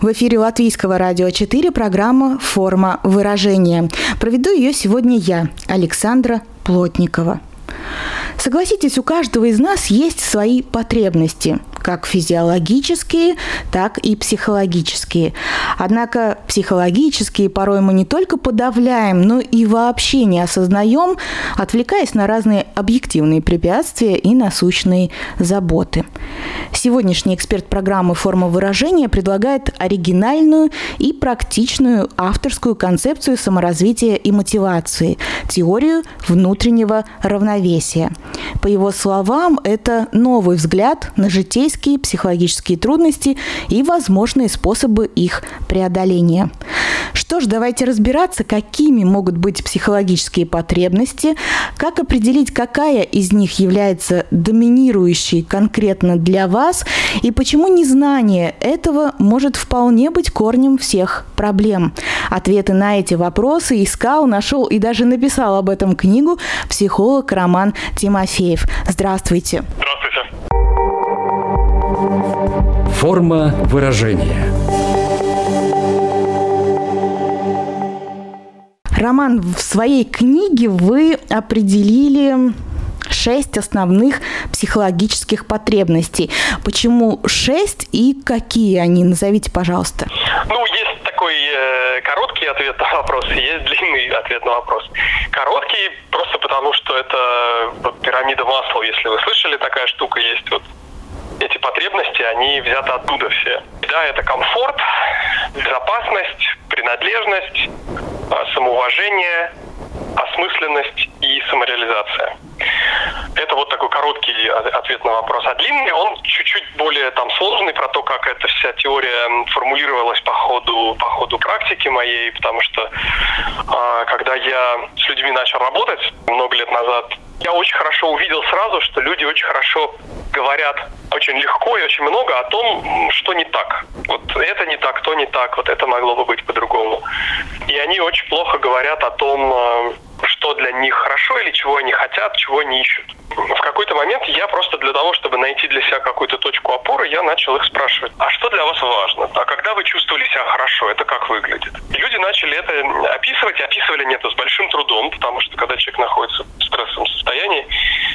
В эфире Латвийского радио 4 программа «Форма выражения». Проведу ее сегодня я, Александра Плотникова. Согласитесь, у каждого из нас есть свои потребности – как физиологические, так и психологические. Однако психологические порой мы не только подавляем, но и вообще не осознаем, отвлекаясь на разные объективные препятствия и насущные заботы. Сегодняшний эксперт программы «Форма выражения» предлагает оригинальную и практичную авторскую концепцию саморазвития и мотивации – теорию внутреннего равновесия. По его словам, это новый взгляд на житейские психологические трудности и возможные способы их преодоления. Что ж, давайте разбираться, какими могут быть психологические потребности, как определить, какая из них является доминирующей конкретно для вас, и почему незнание этого может вполне быть корнем всех проблем. Ответы на эти вопросы искал, нашел и даже написал об этом книгу психолог Роман Тимофеев. Здравствуйте. Здравствуйте. Форма выражения. Роман, в своей книге вы определили шесть основных психологических потребностей. Почему шесть и какие они? Назовите, пожалуйста. Ну, есть такой э, короткий ответ на вопрос, есть длинный ответ на вопрос. Короткий просто потому, что это вот, пирамида масла, если вы слышали, такая штука есть. Вот эти потребности, они взяты оттуда все. Да, это комфорт, безопасность, принадлежность, а, самоуважение, осмысленность и самореализация. Это вот такой короткий ответ на вопрос. А длинный, он чуть-чуть более там сложный про то, как эта вся теория формулировалась по ходу, по ходу практики моей, потому что э, когда я с людьми начал работать много лет назад, я очень хорошо увидел сразу, что люди очень хорошо говорят очень легко и очень много о том, что не так. Вот это не так, то не так, вот это могло бы быть по-другому. И они очень плохо говорят о том, э, что для них хорошо или чего они хотят, чего они ищут. В какой-то момент я просто для того, чтобы найти для себя какую-то точку опоры, я начал их спрашивать, а что для вас важно? А когда вы чувствовали себя хорошо, это как выглядит? И люди начали это описывать, описывали они это с большим трудом, потому что когда человек находится в стрессовом состоянии,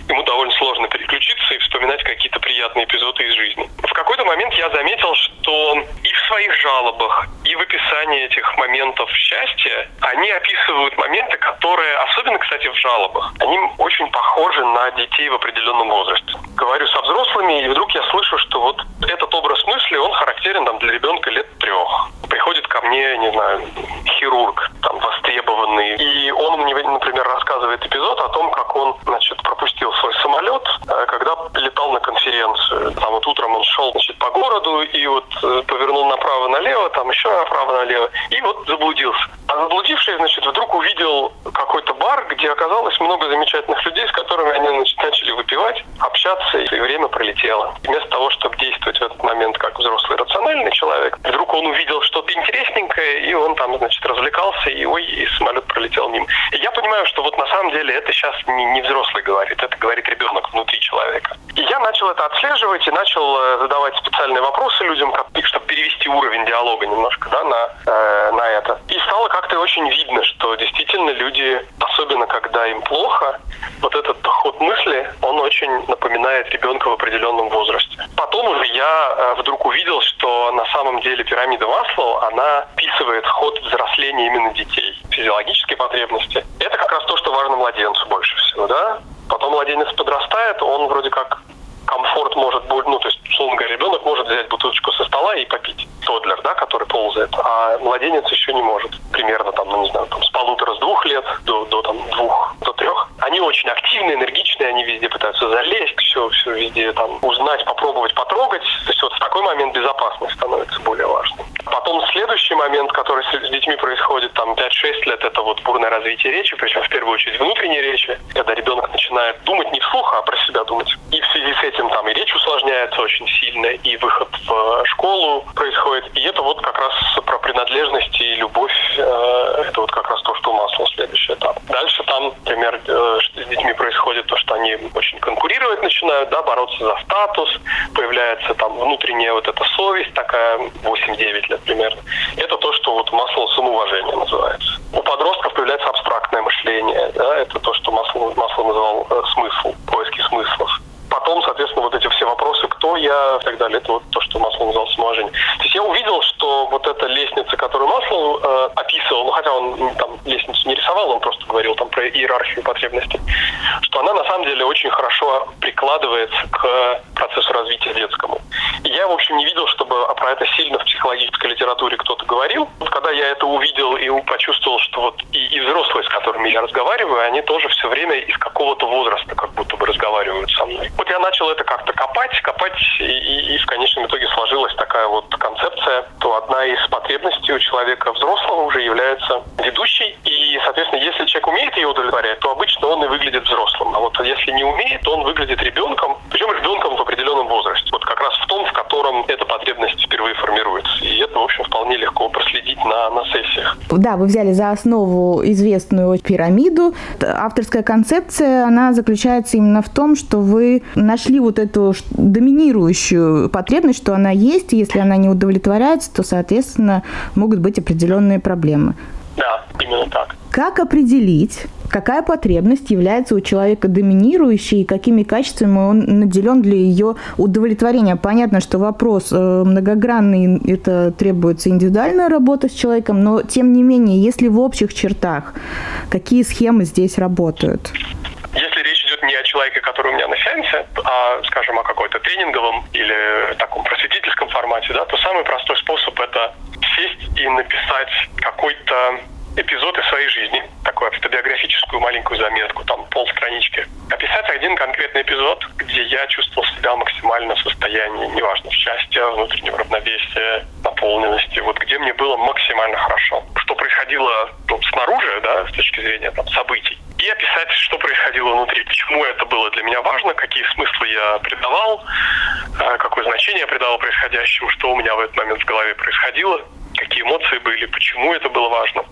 ему довольно сложно переключиться и вспоминать какие-то приятные эпизоды из жизни. В какой-то момент я заметил, что и в своих жалобах, и в описании этих моментов счастья они описывают моменты, которые, особенно, кстати, в жалобах, они очень похожи на детей в определенном возрасте. Говорю со взрослыми, и вдруг я слышу, что вот этот образ мысли, он характерен там, для ребенка лет трех. Приходит ко мне, не знаю, хирург, там, востребованный, и он мне, например, рассказывает эпизод о том, как он, значит, пропустил свой самолет, э, когда летал на конференцию. Там вот утром он шел, значит, по городу, и вот э, повернул направо-налево, там еще направо-налево, и вот заблудился. А заблудивший, значит, вдруг увидел какой-то бар, где оказалось много замечательных людей, с которыми они начали выпивать, общаться, и время пролетело. Вместо того, чтобы действовать в этот момент как взрослый рациональный человек, вдруг он увидел что-то интересненькое, и он там, значит, развлекался, и ой, и самолет пролетел мимо. И я понимаю, что вот на самом деле это сейчас не, не взрослый говорит, это говорит ребенок внутри человека. И я начал это отслеживать и начал э, задавать специальные вопросы людям, как, чтобы перевести уровень диалога немножко да, на, э, на это. И стало как-то очень видно, что действительно люди, особенно когда им плохо, вот этот ход мысли, он очень напоминает ребенка в определенном возрасте. Потом уже я э, вдруг увидел, что на самом деле пирамида Маслоу, она описывает ход взросления именно детей, физиологические потребности. Это как раз то, что важно младенцу больше всего, да? Потом младенец подрастает, он вроде как комфорт может быть, ну, то есть, условно говоря, ребенок может взять бутылочку со стола и попить. Тодлер, да, который ползает, а младенец еще не может. Примерно там, ну, не знаю, там, с полутора, с двух лет до, до там, двух, до трех. Они очень активные, энергичные, они везде пытаются залезть, все, все везде там узнать, попробовать, потрогать. То есть вот в такой момент безопасность становится более важной. Потом следующий момент, который с детьми происходит там 5-6 лет, это вот бурное развитие речи, причем в первую очередь внутренней речи, когда ребенок начинает думать не вслух, а про себя думать. И в связи с этим там и речь усложняется очень сильно, и выход в школу происходит. И это вот как раз про принадлежность и любовь. Э, это вот как раз то, что у масла следующий этап. Дальше там, например, э, с детьми происходит то, что они очень конкурировать начинают, да, бороться за статус, появляется там внутренняя вот эта совесть такая, 8-9 лет примерно. Это то, что вот масло самоуважения называется. У подростков появляется абстрактное мышление, да, это то, что масло, масло называл э, смысл, поиски смыслов. Потом, соответственно, вот эти все вопросы, кто я и так далее, это вот то, что Масло назвал самоуважение. То есть я увидел, что вот эта лестница, которую Масло э, описывал, ну хотя он там лестницу не рисовал, он просто говорил там про иерархию потребностей, она на самом деле очень хорошо прикладывается к процессу развития детскому. Я, в общем, не видел, чтобы про это сильно в психологической литературе кто-то говорил. Вот когда я это увидел и почувствовал, что вот и, и взрослые, с которыми я разговариваю, они тоже все время из какого-то возраста как будто бы разговаривают со мной. Вот я начал это как-то копать, копать, и, и, и в конечном итоге сложилась такая вот концепция, то одна из потребностей у человека взрослого уже является ведущей, и, соответственно, если человек умеет ее удовлетворять, то обычно он и выглядит взрослым. А вот если не умеет, то он выглядит ребенком, причем ребенком в определенном возрасте. Вот как раз в том, в котором эта потребность впервые формируется. И это, в общем, вполне легко проследить на, на сессиях. Да, вы взяли за основу известную пирамиду. Авторская концепция, она заключается именно в том, что вы нашли вот эту доминирующую потребность, что она есть, и если она не удовлетворяется, то, соответственно, могут быть определенные проблемы. Да, именно так. Как определить, какая потребность является у человека доминирующей и какими качествами он наделен для ее удовлетворения? Понятно, что вопрос э, многогранный, это требуется индивидуальная работа с человеком, но тем не менее, если в общих чертах, какие схемы здесь работают? Если речь идет не о человеке, который у меня на сеансе, а, скажем, о какой-то тренинговом или таком просветительском формате, да, то самый простой способ это сесть и написать какой-то эпизод из своей жизни, такую автобиографическую маленькую заметку, там полстранички. Описать один конкретный эпизод, где я чувствовал себя максимально в состоянии, неважно, счастья, внутреннего равновесия, наполненности, вот где мне было максимально хорошо. Что происходило ну, снаружи, да, с точки зрения там, событий, и описать, что происходило внутри, почему это было для меня важно, какие смыслы я придавал, э, какое значение я придавал происходящему, что у меня в этот момент в голове происходило, какие эмоции были, почему это было важно.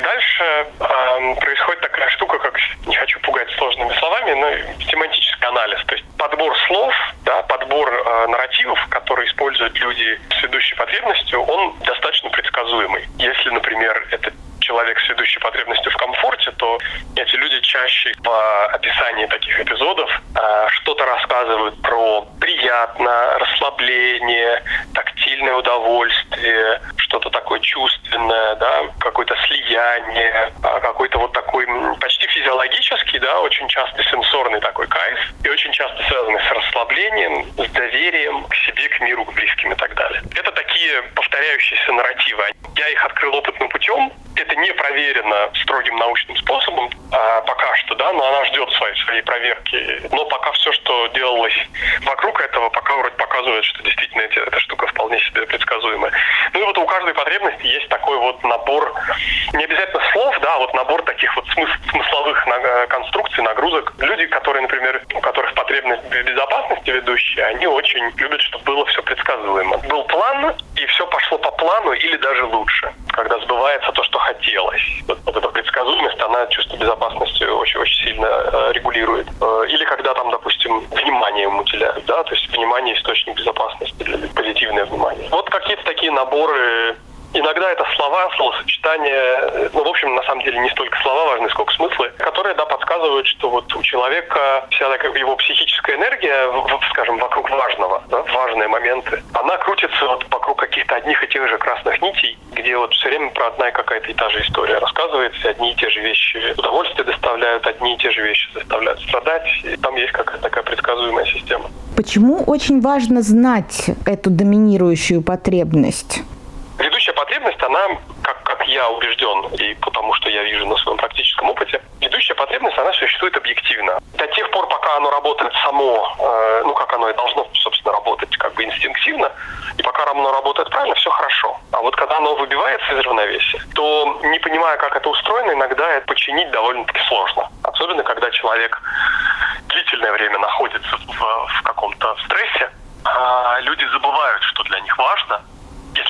Дальше э, происходит такая штука, как, не хочу пугать сложными словами, но семантический анализ. То есть подбор слов, да, подбор э, нарративов, которые используют люди с ведущей потребностью, он достаточно предсказуемый. Если, например, это человек с ведущей потребностью в комфорте, то эти люди чаще в описании таких эпизодов э, что-то рассказывают про приятно, расслабление, тактильное удовольствие, что-то такое чувственное, да, какое-то слияние, а, какой-то вот такой почти физиологический, да, очень часто сенсорный такой кайф, и очень часто связанный с расслаблением, с доверием к себе, к миру, к близким и так далее. Это такие повторяющиеся нарративы. Я их открыл опытным путем. Это не проверено строгим научным способом а, пока что, да, но она ждет своей, своей проверки. Но пока все, что делалось вокруг этого, пока вроде показывает, что действительно эти, эта штука вполне себе предсказуемая. Ну и вот у каждой потребности есть такой вот набор, не обязательно слов, да, а вот набор таких вот смысл, смысловых э, конструкций, нагрузок. Люди, которые, например, у которых потребность в безопасности ведущие, они очень любят, чтобы было все предсказуемо. Был план, и все пошло по плану или даже лучше, когда сбывается то, что хотелось. Вот, вот эта предсказуемость, она чувство безопасности очень-очень сильно э, регулирует. Э, или когда там, допустим, внимание ему уделяют, да, то есть внимание источник безопасности, для позитивное внимание. Вот какие-то такие наборы Иногда это слова, словосочетания, ну, в общем, на самом деле не столько слова важны, сколько смыслы, которые, да, подсказывают, что вот у человека вся такая его психическая энергия, скажем, вокруг важного, да, важные моменты, она крутится вот вокруг каких-то одних и тех же красных нитей, где вот все время про одна и какая-то и та же история рассказывается, одни и те же вещи удовольствие доставляют, одни и те же вещи заставляют страдать, и там есть какая-то такая предсказуемая система. Почему очень важно знать эту доминирующую потребность? Потребность, она, как, как я убежден и потому что я вижу на своем практическом опыте, ведущая потребность, она существует объективно. До тех пор, пока оно работает само, э, ну, как оно и должно, собственно, работать, как бы инстинктивно, и пока оно работает правильно, все хорошо. А вот когда оно выбивается из равновесия, то, не понимая, как это устроено, иногда это починить довольно-таки сложно. Особенно, когда человек длительное время находится в, в каком-то стрессе, а люди забывают, что для них важно,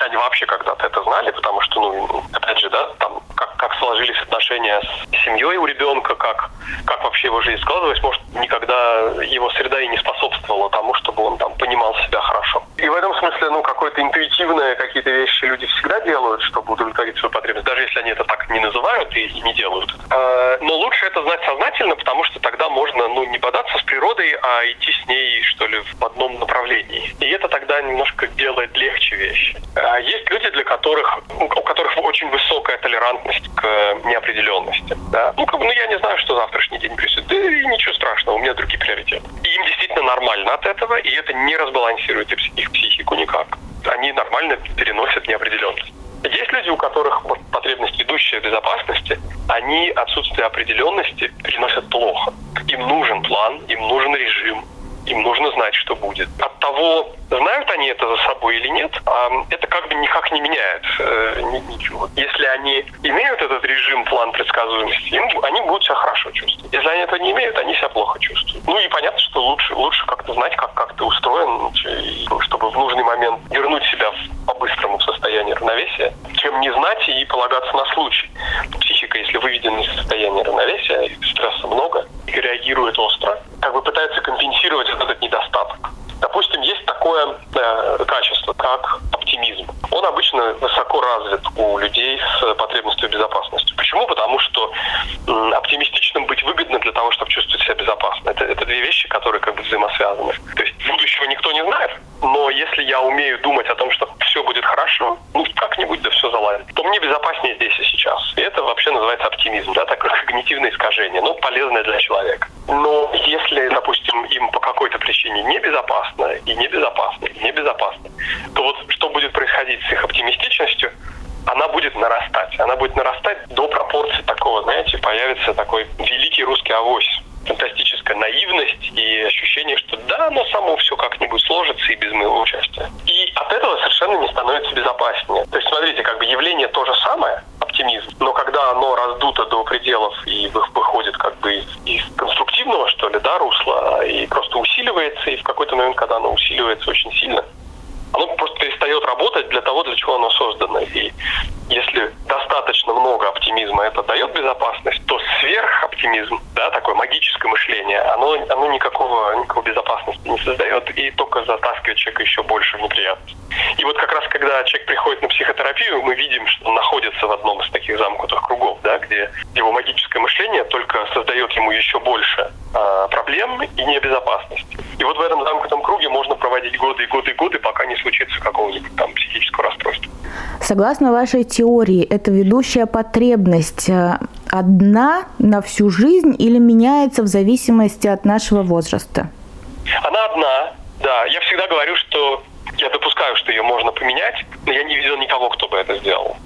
они вообще когда-то это знали, потому что, ну, опять же, да, там, как, как сложились отношения с семьей у ребенка, как, как вообще его жизнь складывалась, может, никогда его среда и не способствовала тому, чтобы он там понимал себя хорошо. И в этом смысле, ну, какое-то интуитивное какие-то вещи люди всегда делают, чтобы удовлетворить свою потребность, даже если они это так не называют и, и не делают. А, но лучше это знать сознательно, потому что тогда можно, ну, не бодаться с природой, а идти с ней, что ли, в одном направлении. И это тогда немножко делает легче вещи. А есть люди, для которых, у которых очень высокая толерантность к неопределенности. Да? Ну, как бы, ну, я не знаю, что завтрашний день присутствует. Да и ничего страшного, у меня другие приоритеты. И им действительно нормально от этого, и это не разбалансирует их психику никак. Они нормально переносят неопределенность. Есть люди, у которых вот, потребность ведущая безопасности, они отсутствие определенности переносят плохо. Им нужен план, им нужен режим, им нужно знать, что будет. От того, знают они это за собой или нет, это как бы никак не меняет э, ничего. Если они имеют этот режим, план предсказуемости, им, они будут себя хорошо чувствовать. Если они этого не имеют, они себя плохо чувствуют. Ну и понятно, что лучше, лучше как-то знать, как, как ты устроен, чтобы в нужный момент вернуть себя по-быстрому в состояние равновесия, чем не знать и полагаться на случай. Психика, если выведена из состояния равновесия, стресса много, реагирует остро, как бы пытается компенсировать этот недостаток. Допустим, есть такое э, качество, как оптимизм. Он обычно высоко развит у людей с потребностью безопасности. Почему? Потому что э, оптимистичным быть выгодно для того, чтобы чувствовать себя безопасно. Это, это две вещи, которые как бы взаимосвязаны. То есть будущего никто не знает, но если я умею думать о том, что все будет хорошо, ну как-нибудь да все заладит, то мне безопаснее здесь и сейчас. И это вообще называется оптимизм, да, такое когнитивное искажение, но полезное для человека. Но если, допустим, им по какой-то причине небезопасно, и небезопасно, и небезопасно, то вот что будет происходить с их оптимистичностью, она будет нарастать. Она будет нарастать до пропорции такого, знаете, появится такой великий русский авось фантастическая наивность и ощущение, что да, оно само все как-нибудь сложится и без моего участия. И от этого совершенно не становится безопаснее. То есть, смотрите, как бы явление то же самое, оптимизм, но когда оно раздуто до пределов и выходит как бы из конструктивного, что ли, да, русла, и просто усиливается, и в какой-то момент, когда оно усиливается очень сильно, оно просто перестает работать для того, для чего оно создано. И если достаточно много оптимизма это дает безопасность, то сверхоптимизм, да, такое магическое мышление, оно, оно никакого, никакой безопасности не создает и только затаскивает человека еще больше в неприятности. И вот как раз когда человек приходит на психотерапию, мы видим, что он находится в одном из таких замкнутых кругов, да, где его магическое мышление только создает ему еще больше э, проблем и небезопасности. И вот в этом замкнутом круге можно проводить годы и годы и годы, пока не случится какого-нибудь там психического расстройства. Согласно вашей теории, это ведущая потребность э, одна на всю жизнь или меняется в зависимости от нашего возраста? Она одна, да. Я всегда говорю, что я допускаю, что ее можно поменять, но я не видел никого, кто бы это сделал.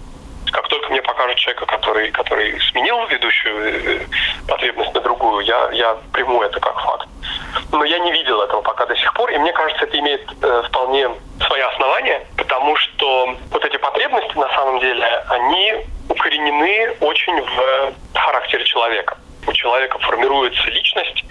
Как только мне покажут человека, который, который сменил ведущую э, потребность на другую, я, я приму это как факт. Но я не видел этого пока до сих пор, и мне кажется, это имеет э, вполне свои основания, потому что вот эти потребности, на самом деле, они укоренены очень в характере человека. У человека формируется личность,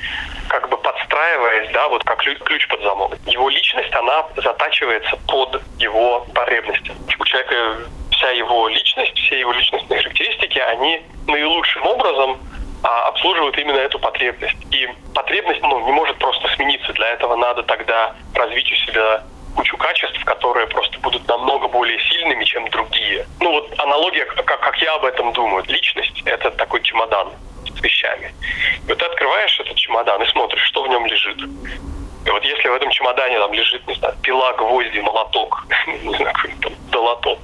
как бы подстраиваясь, да, вот как ключ под замок. Его личность, она затачивается под его потребности. У человека вся его личность, все его личностные характеристики, они наилучшим образом а, обслуживают именно эту потребность. И потребность ну, не может просто смениться. Для этого надо тогда развить у себя кучу качеств, которые просто будут намного более сильными, чем другие. Ну вот аналогия, как, как я об этом думаю. Личность — это такой чемодан с вещами. И вот ты открываешь этот чемодан и смотришь, что в нем лежит. И вот если в этом чемодане там лежит, не знаю, пила, гвозди, молоток, не знаю, там долото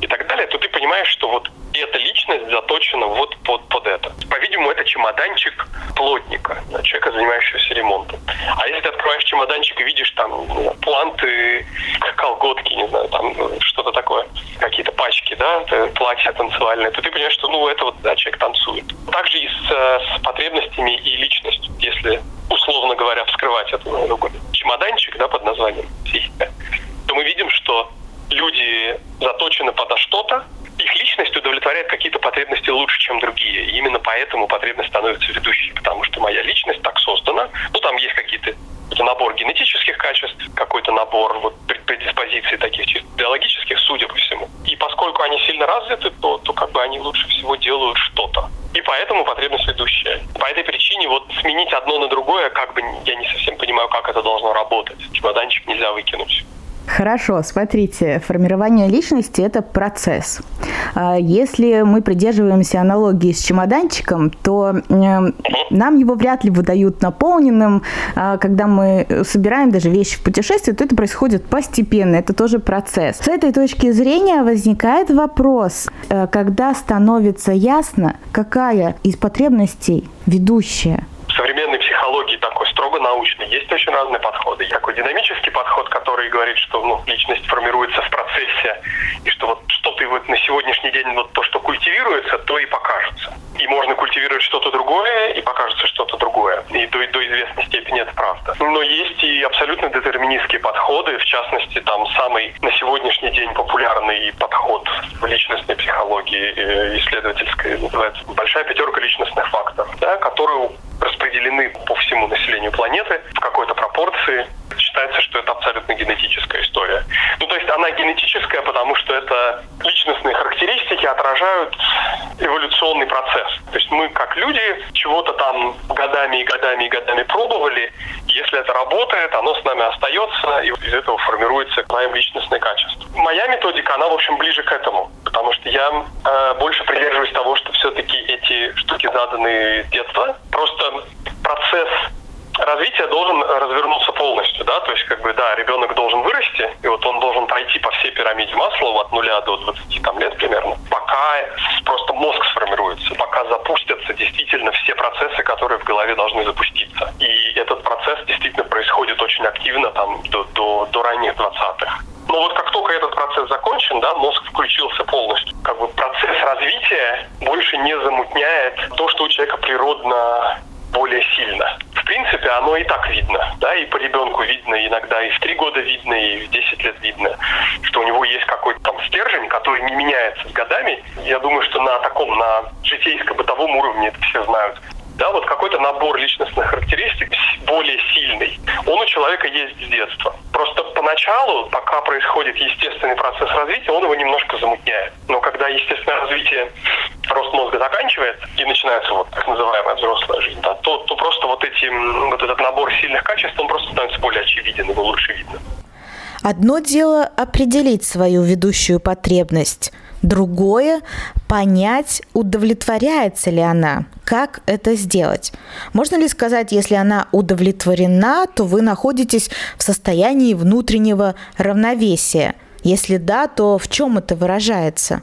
и так далее, то ты понимаешь, что вот эта личность заточена вот под, под это. По-видимому, это чемоданчик плотника, человека, занимающегося ремонтом. А если ты открываешь чемоданчик и видишь там планты, колготки, не знаю, там что-то такое, какие-то да, платье танцевальное, то ты понимаешь, что ну это вот да, человек танцует. Также и с, с потребностями и личностью, если условно говоря, вскрывать этот чемоданчик да, под названием психика, то мы видим, что люди заточены под что-то, их личность удовлетворяет какие-то потребности лучше, чем другие. И именно поэтому потребность становится ведущей, потому что моя личность так создана. Ну, там есть какие-то набор генетических качеств, какой-то набор вот предиспозиций таких чисто биологических, судя по всему. И поскольку они сильно развиты, то, то как бы они лучше всего делают что-то. И поэтому потребность ведущая. По этой причине вот сменить одно на другое, как бы я не совсем понимаю, как это должно работать. Чемоданчик нельзя выкинуть. Хорошо, смотрите, формирование личности – это процесс. А если мы придерживаемся аналогии с чемоданчиком, то нам его вряд ли выдают наполненным. А когда мы собираем даже вещи в путешествии, то это происходит постепенно, это тоже процесс. С этой точки зрения возникает вопрос, э, когда становится ясно, какая из потребностей ведущая – современной психологии такой строго научный. Есть очень разные подходы. Такой динамический подход, который говорит, что ну, личность формируется в процессе, и что вот что-то вот на сегодняшний день вот то, что культивируется, то и покажется. И можно культивировать что-то другое, и покажется что-то другое. И до, до известной степени это правда. Но есть и абсолютно детерминистские подходы, в частности, там самый на сегодняшний день популярный подход в личностной психологии э, исследовательской называется «Большая пятерка личностных факторов», да, который распределены по всему населению планеты в какой-то пропорции. Считается, что это абсолютно генетическая история. Ну, то есть она генетическая, потому что это личностные характеристики отражают эволюционный процесс. То есть мы, как люди, чего-то там годами и годами и годами пробовали. Если это работает, оно с нами остается, и из этого формируется моим личностное качество. Моя методика, она, в общем, ближе к этому, потому что я э, больше придерживаюсь того, что все-таки эти штуки заданы с детства. Просто процесс развитие должен развернуться полностью, да, то есть как бы, да, ребенок должен вырасти, и вот он должен пройти по всей пирамиде Маслова от нуля до 20 там, лет примерно, пока просто мозг сформируется, пока запустятся действительно все процессы, которые в голове должны запуститься. И этот процесс действительно происходит очень активно там до, до, до ранних 20-х. Но вот как только этот процесс закончен, да, мозг включился полностью. Как бы процесс развития больше не замутняет то, что у человека природно более сильно. В принципе, оно и так видно. Да, и по ребенку видно, иногда и в три года видно, и в 10 лет видно, что у него есть какой-то там стержень, который не меняется с годами. Я думаю, что на таком, на житейско-бытовом уровне это все знают да, вот какой-то набор личностных характеристик более сильный, он у человека есть с детства. Просто поначалу, пока происходит естественный процесс развития, он его немножко замутняет. Но когда естественное развитие, рост мозга заканчивается и начинается вот так называемая взрослая жизнь, да, то, то просто вот, эти, вот этот набор сильных качеств, он просто становится более очевиден, его лучше видно. Одно дело определить свою ведущую потребность – Другое – понять, удовлетворяется ли она. Как это сделать? Можно ли сказать, если она удовлетворена, то вы находитесь в состоянии внутреннего равновесия? Если да, то в чем это выражается?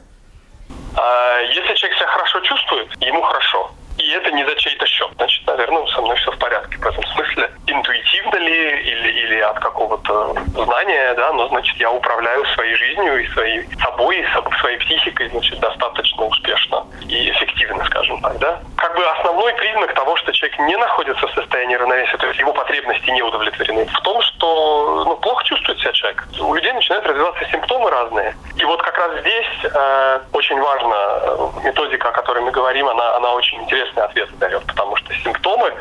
А, если человек себя хорошо чувствует, ему хорошо. Это не за чей-то счет. Значит, наверное, со мной все в порядке. В этом смысле интуитивно ли или, или от какого-то знания, да, но, значит, я управляю своей жизнью и своей собой, и своей психикой, значит, достаточно успешно и эффективно, скажем так, да. Как бы основной признак того, что человек не находится в состоянии равновесия, то есть его потребности не удовлетворены, в том, что ну, плохо чувствует себя человек. У людей начинают развиваться симптомы разные. И вот как раз здесь э, очень важно, э, методика, о которой мы говорим, она, она очень интересна интересные ответы дает, потому что симптомы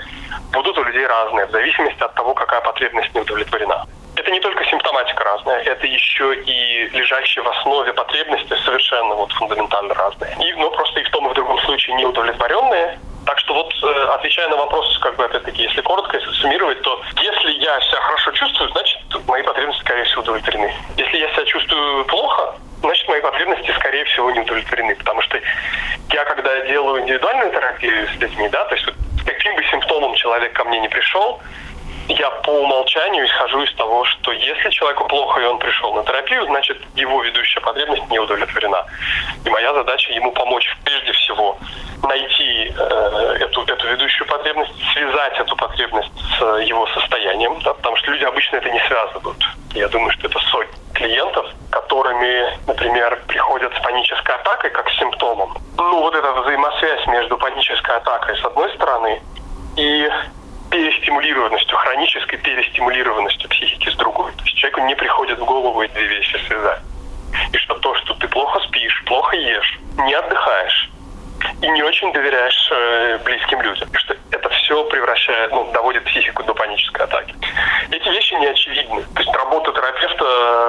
будут у людей разные, в зависимости от того, какая потребность не удовлетворена. Это не только симптоматика разная, это еще и лежащие в основе потребности совершенно вот фундаментально разные. И, ну, просто и в том, и в другом случае неудовлетворенные. Так что вот, э, отвечая на вопрос, как бы, опять-таки, если коротко, если суммировать, то если я себя хорошо чувствую, значит, мои потребности, скорее всего, удовлетворены. Если я себя чувствую плохо, значит, мои потребности, скорее всего, не удовлетворены. Потому что я, когда делаю индивидуальную терапию с людьми, да, то есть каким бы симптомом человек ко мне не пришел, по умолчанию исхожу из того, что если человеку плохо и он пришел на терапию, значит его ведущая потребность не удовлетворена. И моя задача ему помочь прежде всего найти э, эту, эту ведущую потребность, связать эту потребность с его состоянием, да, потому что люди обычно это не связывают. Я думаю, что это сотни клиентов, которыми, например, приходят с панической атакой как с симптомом. Ну, вот эта взаимосвязь между панической атакой с одной стороны и перестимулированностью, хронической перестимулированностью психики с другой. То есть человеку не приходит в голову эти две вещи связать. И что то, что ты плохо спишь, плохо ешь, не отдыхаешь, и не очень доверяешь э, близким людям. Что это все превращает, ну, доводит психику до панической атаки. Эти вещи не очевидны. То есть работа терапевта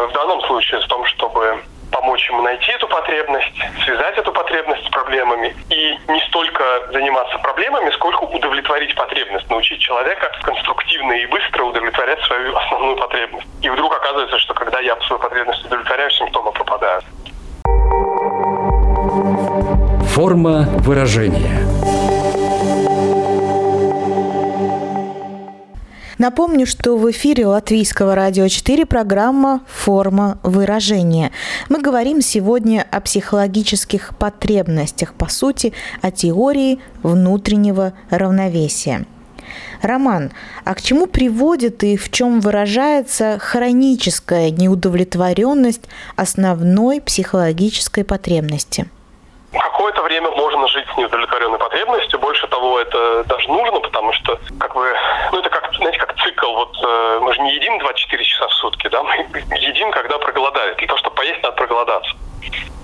в данном случае в том, чтобы помочь ему найти эту потребность, связать эту потребность с проблемами и не столько заниматься проблемами, сколько удовлетворить потребность, научить человека конструктивно и быстро удовлетворять свою основную потребность. И вдруг оказывается, что когда я свою потребность удовлетворяю, симптомы пропадают. Форма выражения. Напомню, что в эфире Латвийского радио 4 программа «Форма выражения». Мы говорим сегодня о психологических потребностях, по сути, о теории внутреннего равновесия. Роман, а к чему приводит и в чем выражается хроническая неудовлетворенность основной психологической потребности? какое-то время можно жить с неудовлетворенной потребностью. Больше того, это даже нужно, потому что, как бы, ну это как, знаете, как цикл. Вот э, мы же не едим 24 часа в сутки, да, мы едим, когда проголодает. Для того, чтобы поесть, надо проголодаться.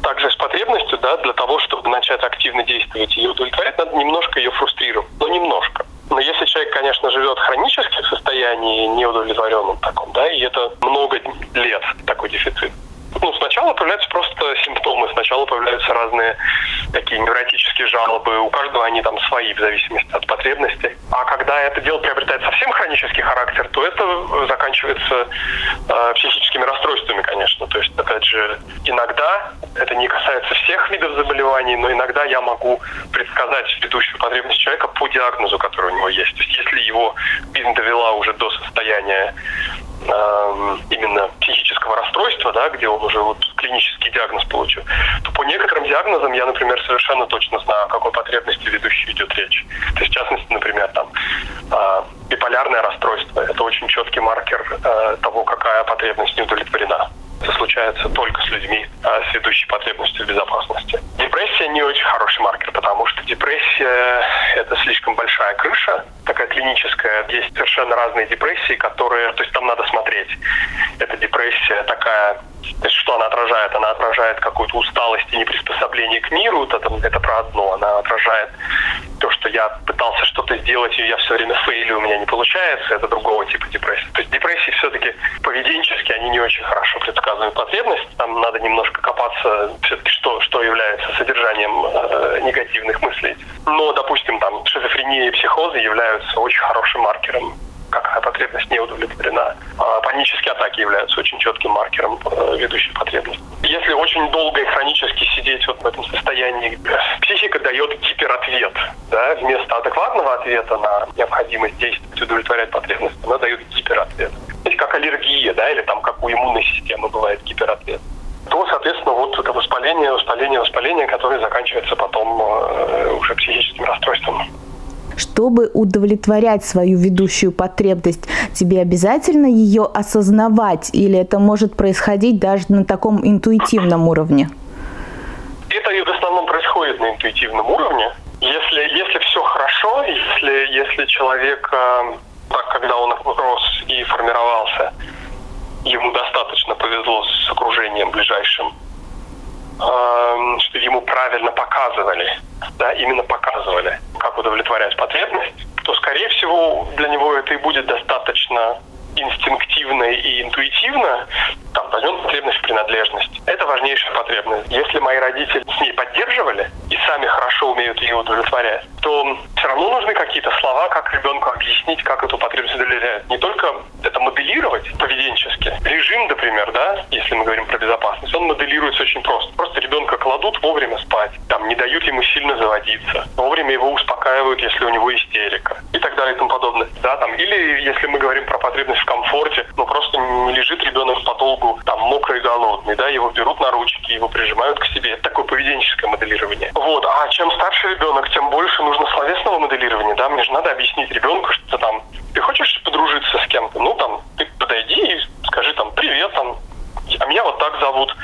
Также с потребностью, да, для того, чтобы начать активно действовать и удовлетворять, надо немножко ее фрустрировать. Но немножко. Но если человек, конечно, живет в состоянии неудовлетворенном таком, да, и это много лет такой дефицит, ну, сначала появляются просто сначала появляются разные такие невротические жалобы, у каждого они там свои в зависимости от потребностей. А когда это дело приобретает совсем хронический характер, то это заканчивается э, психическими расстройствами, конечно. То есть, опять же, иногда, это не касается всех видов заболеваний, но иногда я могу предсказать ведущую потребность человека по диагнозу, который у него есть. То есть, если его бизнес довела уже до состояния э, именно психического расстройства, да, где он уже вот клинический диагноз получил, то по некоторым диагнозам я, например, совершенно точно знаю, о какой потребности ведущей идет речь. То есть, в частности, например, там э, биполярное расстройство – это очень четкий маркер э, того, какая потребность не удовлетворена. Это случается только с людьми а, с ведущей потребностью в безопасности. Депрессия не очень хороший маркер, потому что депрессия – это слишком большая крыша, такая клиническая. Есть совершенно разные депрессии, которые, то есть там надо смотреть. Эта депрессия такая, то есть что она отражает? Она отражает какую-то усталость и неприспособление к миру, это, это про одно. Она отражает то, что я пытался что-то сделать, и я все время фейлю, у меня не получается, это другого типа депрессии. То есть депрессии все-таки поведенчески, они не очень хорошо предсказывают потребность. Там надо немножко копаться все-таки, что, что является содержанием э, негативных мыслей. Но, допустим, там шизофрения и психозы являются очень хорошим маркером какая потребность не удовлетворена. А панические атаки являются очень четким маркером э, ведущей потребности. Если очень долго и хронически сидеть вот в этом состоянии, психика дает гиперответ. Да? Вместо адекватного ответа на необходимость действовать, удовлетворять потребность, она дает гиперответ. То есть как аллергия, да, или там как у иммунной системы бывает гиперответ то, соответственно, вот это воспаление, воспаление, воспаление, которое заканчивается потом э, уже психическим расстройством чтобы удовлетворять свою ведущую потребность, тебе обязательно ее осознавать или это может происходить даже на таком интуитивном уровне? Это в основном происходит на интуитивном уровне. Если, если все хорошо, если, если человек, э, так, когда он рос и формировался, ему достаточно повезло с окружением ближайшим, что ему правильно показывали, да, именно показывали, как удовлетворять потребность, то, скорее всего, для него это и будет достаточно инстинктивно и интуитивно, там, возьмем потребность в принадлежности. Это важнейшая потребность. Если мои родители с ней поддерживали и сами хорошо умеют ее удовлетворять, то все равно нужны какие-то слова, как ребенку объяснить, как эту потребность удовлетворяет. Не только это моделировать поведенчески. Режим, например, да, если мы говорим про безопасность, он моделируется очень просто. Просто ребенка кладут вовремя спать, там, не дают ему сильно заводиться, вовремя его успокаивают, если у него истерика и так далее и тому подобное. Да, там, или если мы говорим про потребность в комфорте, ну просто не лежит ребенок подолгу там мокрый голодный, да, его берут на ручки, его прижимают к себе. Это такое поведенческое моделирование. Вот, а чем старше ребенок, тем больше нужно словесного моделирования, да, мне же надо объяснить ребенку, что там, ты хочешь подружиться с кем-то, ну там, ты подойди и скажи там, привет, там, а меня вот так зовут,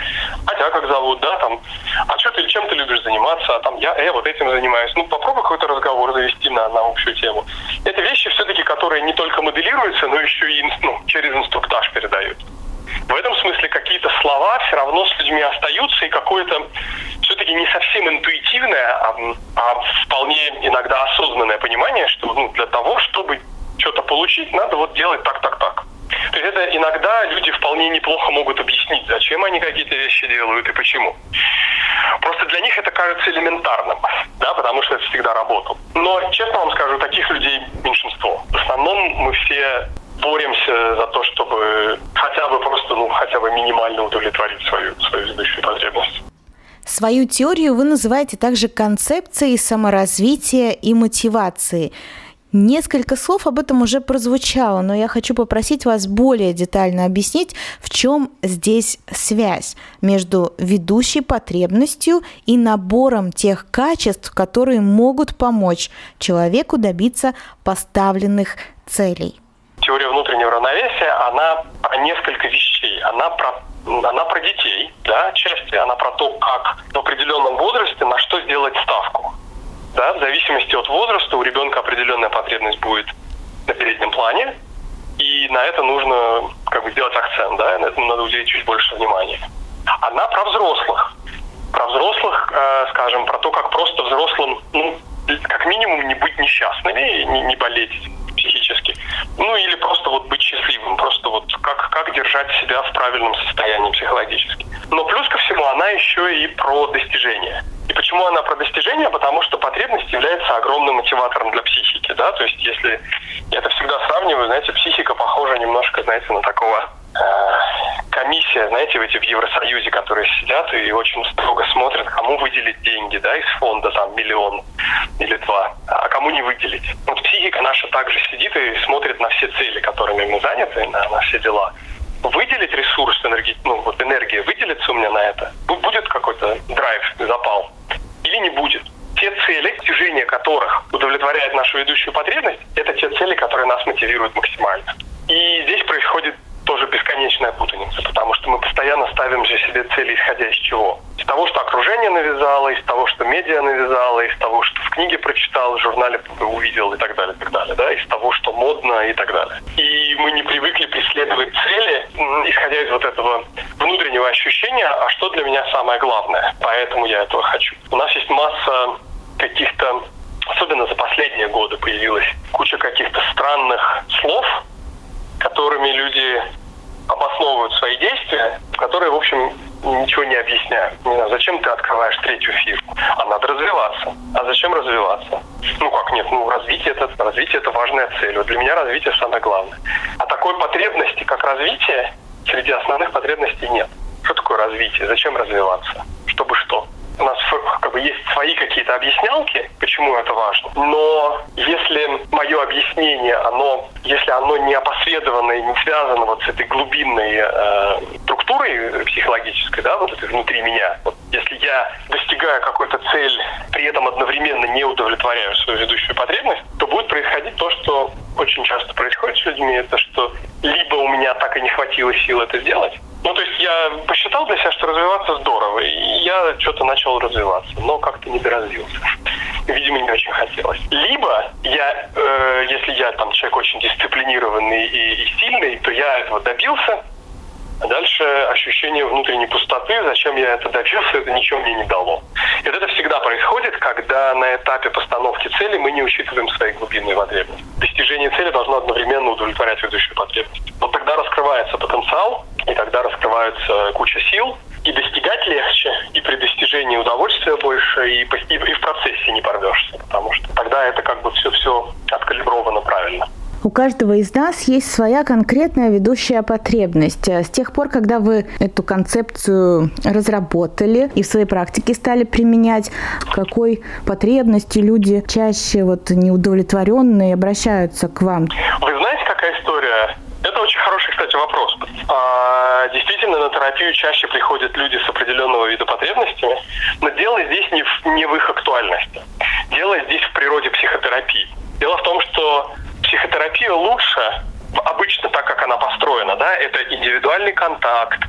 а тебя как зовут, да, там, а что ты, чем ты любишь заниматься, а там, я, э, вот этим занимаюсь. Ну, попробуй какой-то разговор завести на, на общую тему. Это вещи все-таки, которые не только моделируются, но еще и ну, через инструктаж передают. В этом смысле какие-то слова все равно с людьми остаются, и какое-то все-таки не совсем интуитивное, а, а вполне иногда осознанное понимание, что ну, для того, чтобы что-то получить, надо вот делать так, так, так. То есть это иногда люди вполне неплохо могут объяснить, зачем они какие-то вещи делают и почему. Просто для них это кажется элементарным, да, потому что это всегда работало. Но, честно вам скажу, таких людей меньшинство. В основном мы все боремся за то, чтобы хотя бы просто, ну, хотя бы минимально удовлетворить свою, свою ведущую потребность. Свою теорию вы называете также концепцией саморазвития и мотивации – Несколько слов об этом уже прозвучало, но я хочу попросить вас более детально объяснить, в чем здесь связь между ведущей потребностью и набором тех качеств, которые могут помочь человеку добиться поставленных целей. Теория внутреннего равновесия, она про несколько вещей. Она про она про детей, да, отчасти. Она про то, как в определенном возрасте на что сделать ставку. Да, в зависимости от возраста у ребенка определенная потребность будет на переднем плане, и на это нужно как бы сделать акцент, да, на это надо уделить чуть больше внимания. Она про взрослых. Про взрослых, э, скажем, про то, как просто взрослым, ну, как минимум не быть несчастными, не, не болеть психически. Ну или просто вот быть счастливым, просто вот как, как держать себя в правильном состоянии психологически. Но плюс ко всему она еще и про достижения. И почему она про достижения? Потому что потребность является огромным мотиватором для психики, да, то есть если я это всегда сравниваю, знаете, психика похожа немножко, знаете, на такого комиссия, знаете, в эти в Евросоюзе, которые сидят и очень строго смотрят, кому выделить деньги, да, из фонда там миллион или два, а кому не выделить. Вот психика наша также сидит и смотрит на все цели, которыми мы заняты, на, на все дела выделить ресурс, энергии, ну, вот энергия выделится у меня на это, будет какой-то драйв, запал или не будет. Те цели, достижение которых удовлетворяет нашу ведущую потребность, это те цели, которые нас мотивируют максимально. И здесь происходит тоже бесконечная путаница, потому что мы постоянно ставим же себе цели, исходя из чего? Из того, что окружение навязало, из того, что медиа навязало, из того, что в книге прочитал, в журнале увидел и так далее, и так далее, да, из того, что модно и так далее. И мы не привыкли преследовать цели, исходя из вот этого внутреннего ощущения, а что для меня самое главное, поэтому я этого хочу. У нас есть масса каких-то особенно за последние годы появилась куча каких-то странных слов, которыми люди обосновывают свои действия, которые, в общем, ничего не объясняют. Не знаю, зачем ты открываешь третью фирму? А надо развиваться. А зачем развиваться? Ну как нет, ну развитие это, развитие это важная цель. Вот для меня развитие самое главное. А такой потребности, как развитие, среди основных потребностей нет. Что такое развитие? Зачем развиваться? Чтобы что? У нас как бы есть свои какие-то объяснялки, почему это важно. Но если мое объяснение, оно, если оно не опосредовано и не связано вот с этой глубинной э, структурой психологической, да, вот этой внутри меня, вот, если я достигаю какой-то цель, при этом одновременно не удовлетворяю свою ведущую потребность, то будет происходить то, что очень часто происходит с людьми, это что либо у меня так и не хватило сил это сделать, ну, то есть я посчитал для себя, что развиваться здорово, и я что-то начал развиваться, но как-то не доразвился. Видимо, не очень хотелось. Либо я, э, если я там человек очень дисциплинированный и, и сильный, то я этого добился, дальше ощущение внутренней пустоты, зачем я это добился, это ничего мне не дало. И вот это всегда происходит, когда на этапе постановки цели мы не учитываем свои глубинные потребности. Достижение цели должно одновременно удовлетворять ведущую потребность. Вот тогда раскрывается потенциал, и тогда раскрывается куча сил, и достигать легче, и при достижении удовольствия больше, и, и, и в процессе не порвешься, потому что тогда это как бы все-все откалибровано правильно. У каждого из нас есть своя конкретная ведущая потребность. С тех пор, когда вы эту концепцию разработали и в своей практике стали применять, какой потребности люди чаще вот неудовлетворенные обращаются к вам? Вы знаете, какая история? Это очень хороший, кстати, вопрос. А, действительно, на терапию чаще приходят люди с определенного вида потребностями, но дело здесь не в, не в их актуальности. Дело здесь в природе психотерапии. Дело в том, что психотерапия лучше обычно так, как она построена, да, это индивидуальный контакт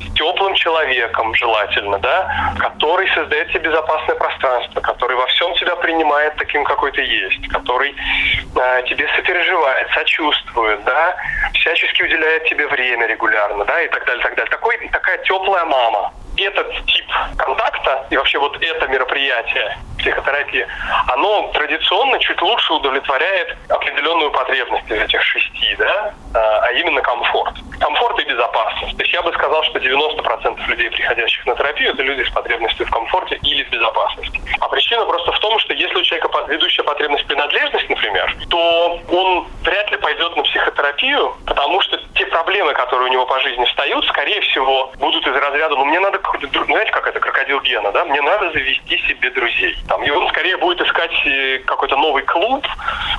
с теплым человеком желательно, да, который создает тебе безопасное пространство, который во всем тебя принимает таким, какой ты есть, который э, тебе сопереживает, сочувствует, да, всячески уделяет тебе время регулярно, да, и так далее, так далее. Такой, такая теплая мама, этот тип контакта и вообще вот это мероприятие психотерапии, оно традиционно чуть лучше удовлетворяет определенную потребность из этих шести, да, а, а именно комфорт. Комфорт и безопасность. То есть я бы сказал, что 90% людей, приходящих на терапию, это люди с потребностью в комфорте или в безопасности. А причина просто в том, что если у человека ведущая потребность принадлежность, например, то он вряд ли пойдет на психотерапию, потому что те проблемы, которые у него по жизни встают, скорее всего, будут из разряда, ну мне надо какой-то, знаете, как это, крокодил Гена, да, мне надо завести себе друзей. Там, и он скорее будет искать э, какой-то новый клуб,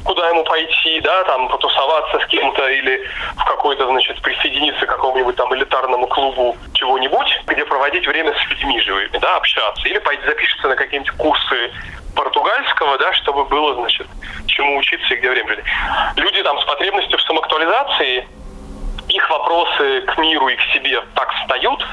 куда ему пойти, да, там, потусоваться с кем-то или в какой-то, значит, присоединиться к какому-нибудь там элитарному клубу чего-нибудь, где проводить время с людьми живыми, да, общаться. Или пойти запишется на какие-нибудь курсы португальского, да, чтобы было, значит, чему учиться и где время жить. Люди там с потребностью в самоактуализации, их вопросы к миру и к себе так встают,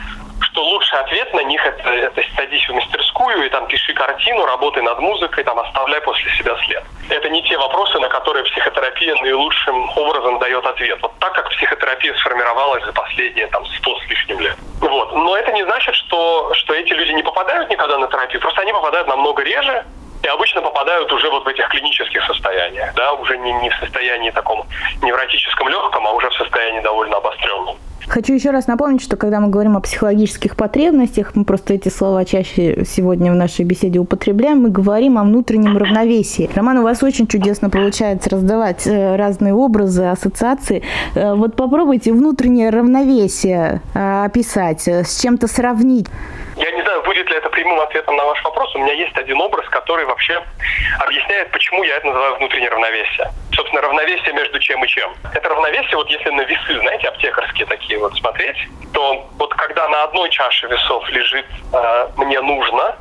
что лучший ответ на них это, это садись в мастерскую и там пиши картину, работай над музыкой, там оставляй после себя след. Это не те вопросы, на которые психотерапия наилучшим образом дает ответ. Вот так, как психотерапия сформировалась за последние там 100 с лишним лет. Вот. Но это не значит, что, что эти люди не попадают никогда на терапию, просто они попадают намного реже, и обычно попадают уже вот в этих клинических состояниях, да, уже не, не в состоянии таком невротическом легком, а уже в состоянии довольно обостренном. Хочу еще раз напомнить, что когда мы говорим о психологических потребностях, мы просто эти слова чаще сегодня в нашей беседе употребляем, мы говорим о внутреннем равновесии. Роман, у вас очень чудесно получается раздавать э, разные образы, ассоциации. Э, вот попробуйте внутреннее равновесие э, описать, с чем-то сравнить. Я не знаю, будет ли это прямым ответом на ваш вопрос. У меня есть один образ, который вообще объясняет, почему я это называю внутреннее равновесие. Собственно, равновесие между чем и чем. Это равновесие, вот если на весы, знаете, аптекарские такие вот смотреть, то вот когда на одной чаше весов лежит э, «мне нужно»,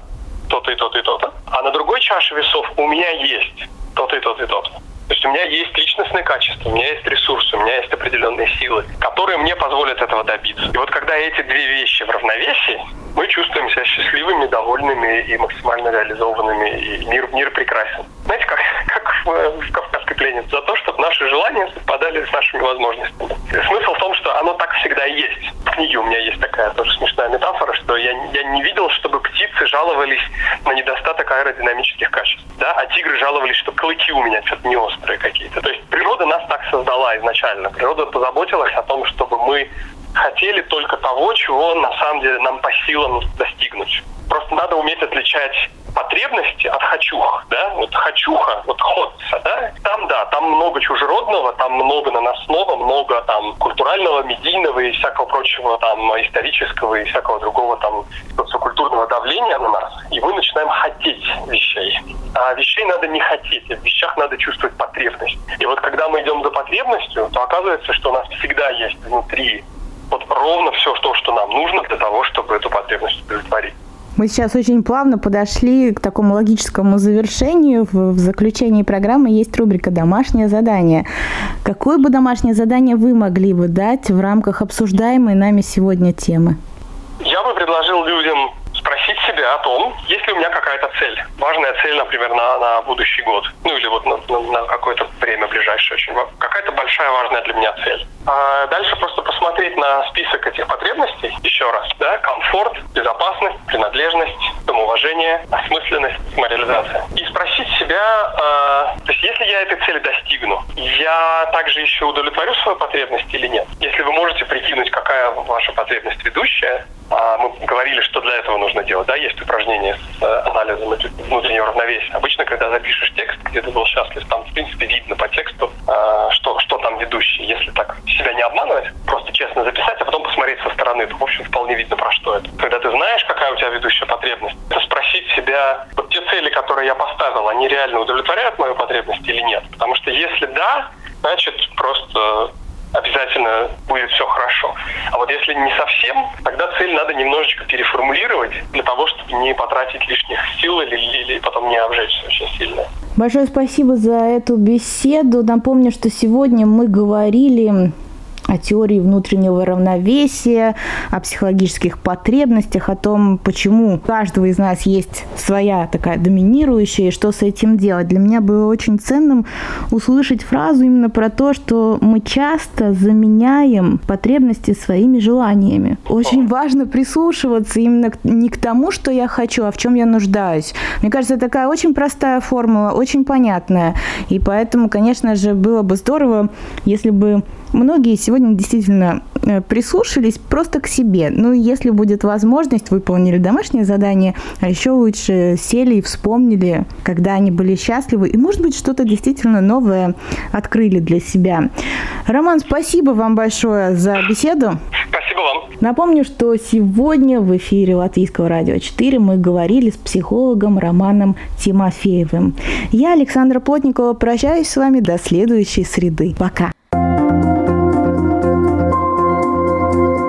то-то и то-то и то-то, а на другой чаше весов «у меня есть» то-то и то-то и то-то. То есть у меня есть личностные качества, у меня есть ресурсы, у меня есть определенные силы, которые мне позволят этого добиться. И вот когда эти две вещи в равновесии, мы чувствуем себя счастливыми, довольными и максимально реализованными, и мир, мир прекрасен. Знаете, как, как в, в «Кавказской пленнице», за то, чтобы наши желания совпадали с нашими возможностями. Смысл в том, что оно так всегда и есть. В книге у меня есть такая тоже смешная метафора, что я, я не видел, чтобы птицы жаловались на недостаток аэродинамических качеств. Да? А тигры жаловались, что клыки у меня что-то не острые какие-то. То есть природа нас так создала изначально. Природа позаботилась о том, чтобы мы хотели только того, чего на самом деле нам по силам достигнуть. Просто надо уметь отличать потребности от хочух, да, вот хочуха, вот ходца, да, там, да, там много чужеродного, там много наносного, много там культурального, медийного и всякого прочего там исторического и всякого другого там социокультурного давления на нас, и мы начинаем хотеть вещей. А вещей надо не хотеть, а в вещах надо чувствовать потребность. И вот когда мы идем за потребностью, то оказывается, что у нас всегда есть внутри вот ровно все то, что нам нужно для того, чтобы эту потребность удовлетворить. Мы сейчас очень плавно подошли к такому логическому завершению. В, в заключении программы есть рубрика «Домашнее задание». Какое бы домашнее задание вы могли бы дать в рамках обсуждаемой нами сегодня темы? Я бы предложил людям спросить себя о том, есть ли у меня какая-то цель. Важная цель, например, на, на будущий год. Ну или вот на, на, на какое-то время ближайшее очень. Какая-то большая важная для меня цель. А дальше просто посмотреть на список этих потребностей еще раз. Да? Комфорт, безопасность, принадлежность, самоуважение, осмысленность, самореализация. И спросить себя, э, то есть если я этой цели достигну, я также еще удовлетворю свою потребность или нет? Если вы можете прикинуть, какая ваша потребность ведущая, мы говорили, что для этого нужно делать. Да, есть упражнения с э, анализом внутреннего равновесия. Обычно, когда запишешь текст, где ты был счастлив, там, в принципе, видно по тексту, э, что, что там ведущий. Если так себя не обманывать, просто честно записать, а потом посмотреть со стороны, то, в общем, вполне видно, про что это. Когда ты знаешь, какая у тебя ведущая потребность, то спросить себя, вот те цели, которые я поставил, они реально удовлетворяют мою потребность или нет? Потому что если да, значит, просто обязательно будет все хорошо. А вот если не совсем, тогда цель надо немножечко переформулировать для того, чтобы не потратить лишних сил или, или потом не обжечься очень сильно. Большое спасибо за эту беседу. Напомню, что сегодня мы говорили о теории внутреннего равновесия, о психологических потребностях, о том, почему у каждого из нас есть своя такая доминирующая, и что с этим делать. Для меня было очень ценным услышать фразу именно про то, что мы часто заменяем потребности своими желаниями. Очень важно прислушиваться именно не к тому, что я хочу, а в чем я нуждаюсь. Мне кажется, такая очень простая формула, очень понятная. И поэтому, конечно же, было бы здорово, если бы многие сегодня действительно э, прислушались просто к себе. Ну, если будет возможность, выполнили домашнее задание, а еще лучше сели и вспомнили, когда они были счастливы, и, может быть, что-то действительно новое открыли для себя. Роман, спасибо вам большое за беседу. Спасибо вам. Напомню, что сегодня в эфире Латвийского радио 4 мы говорили с психологом Романом Тимофеевым. Я, Александра Плотникова, прощаюсь с вами до следующей среды. Пока.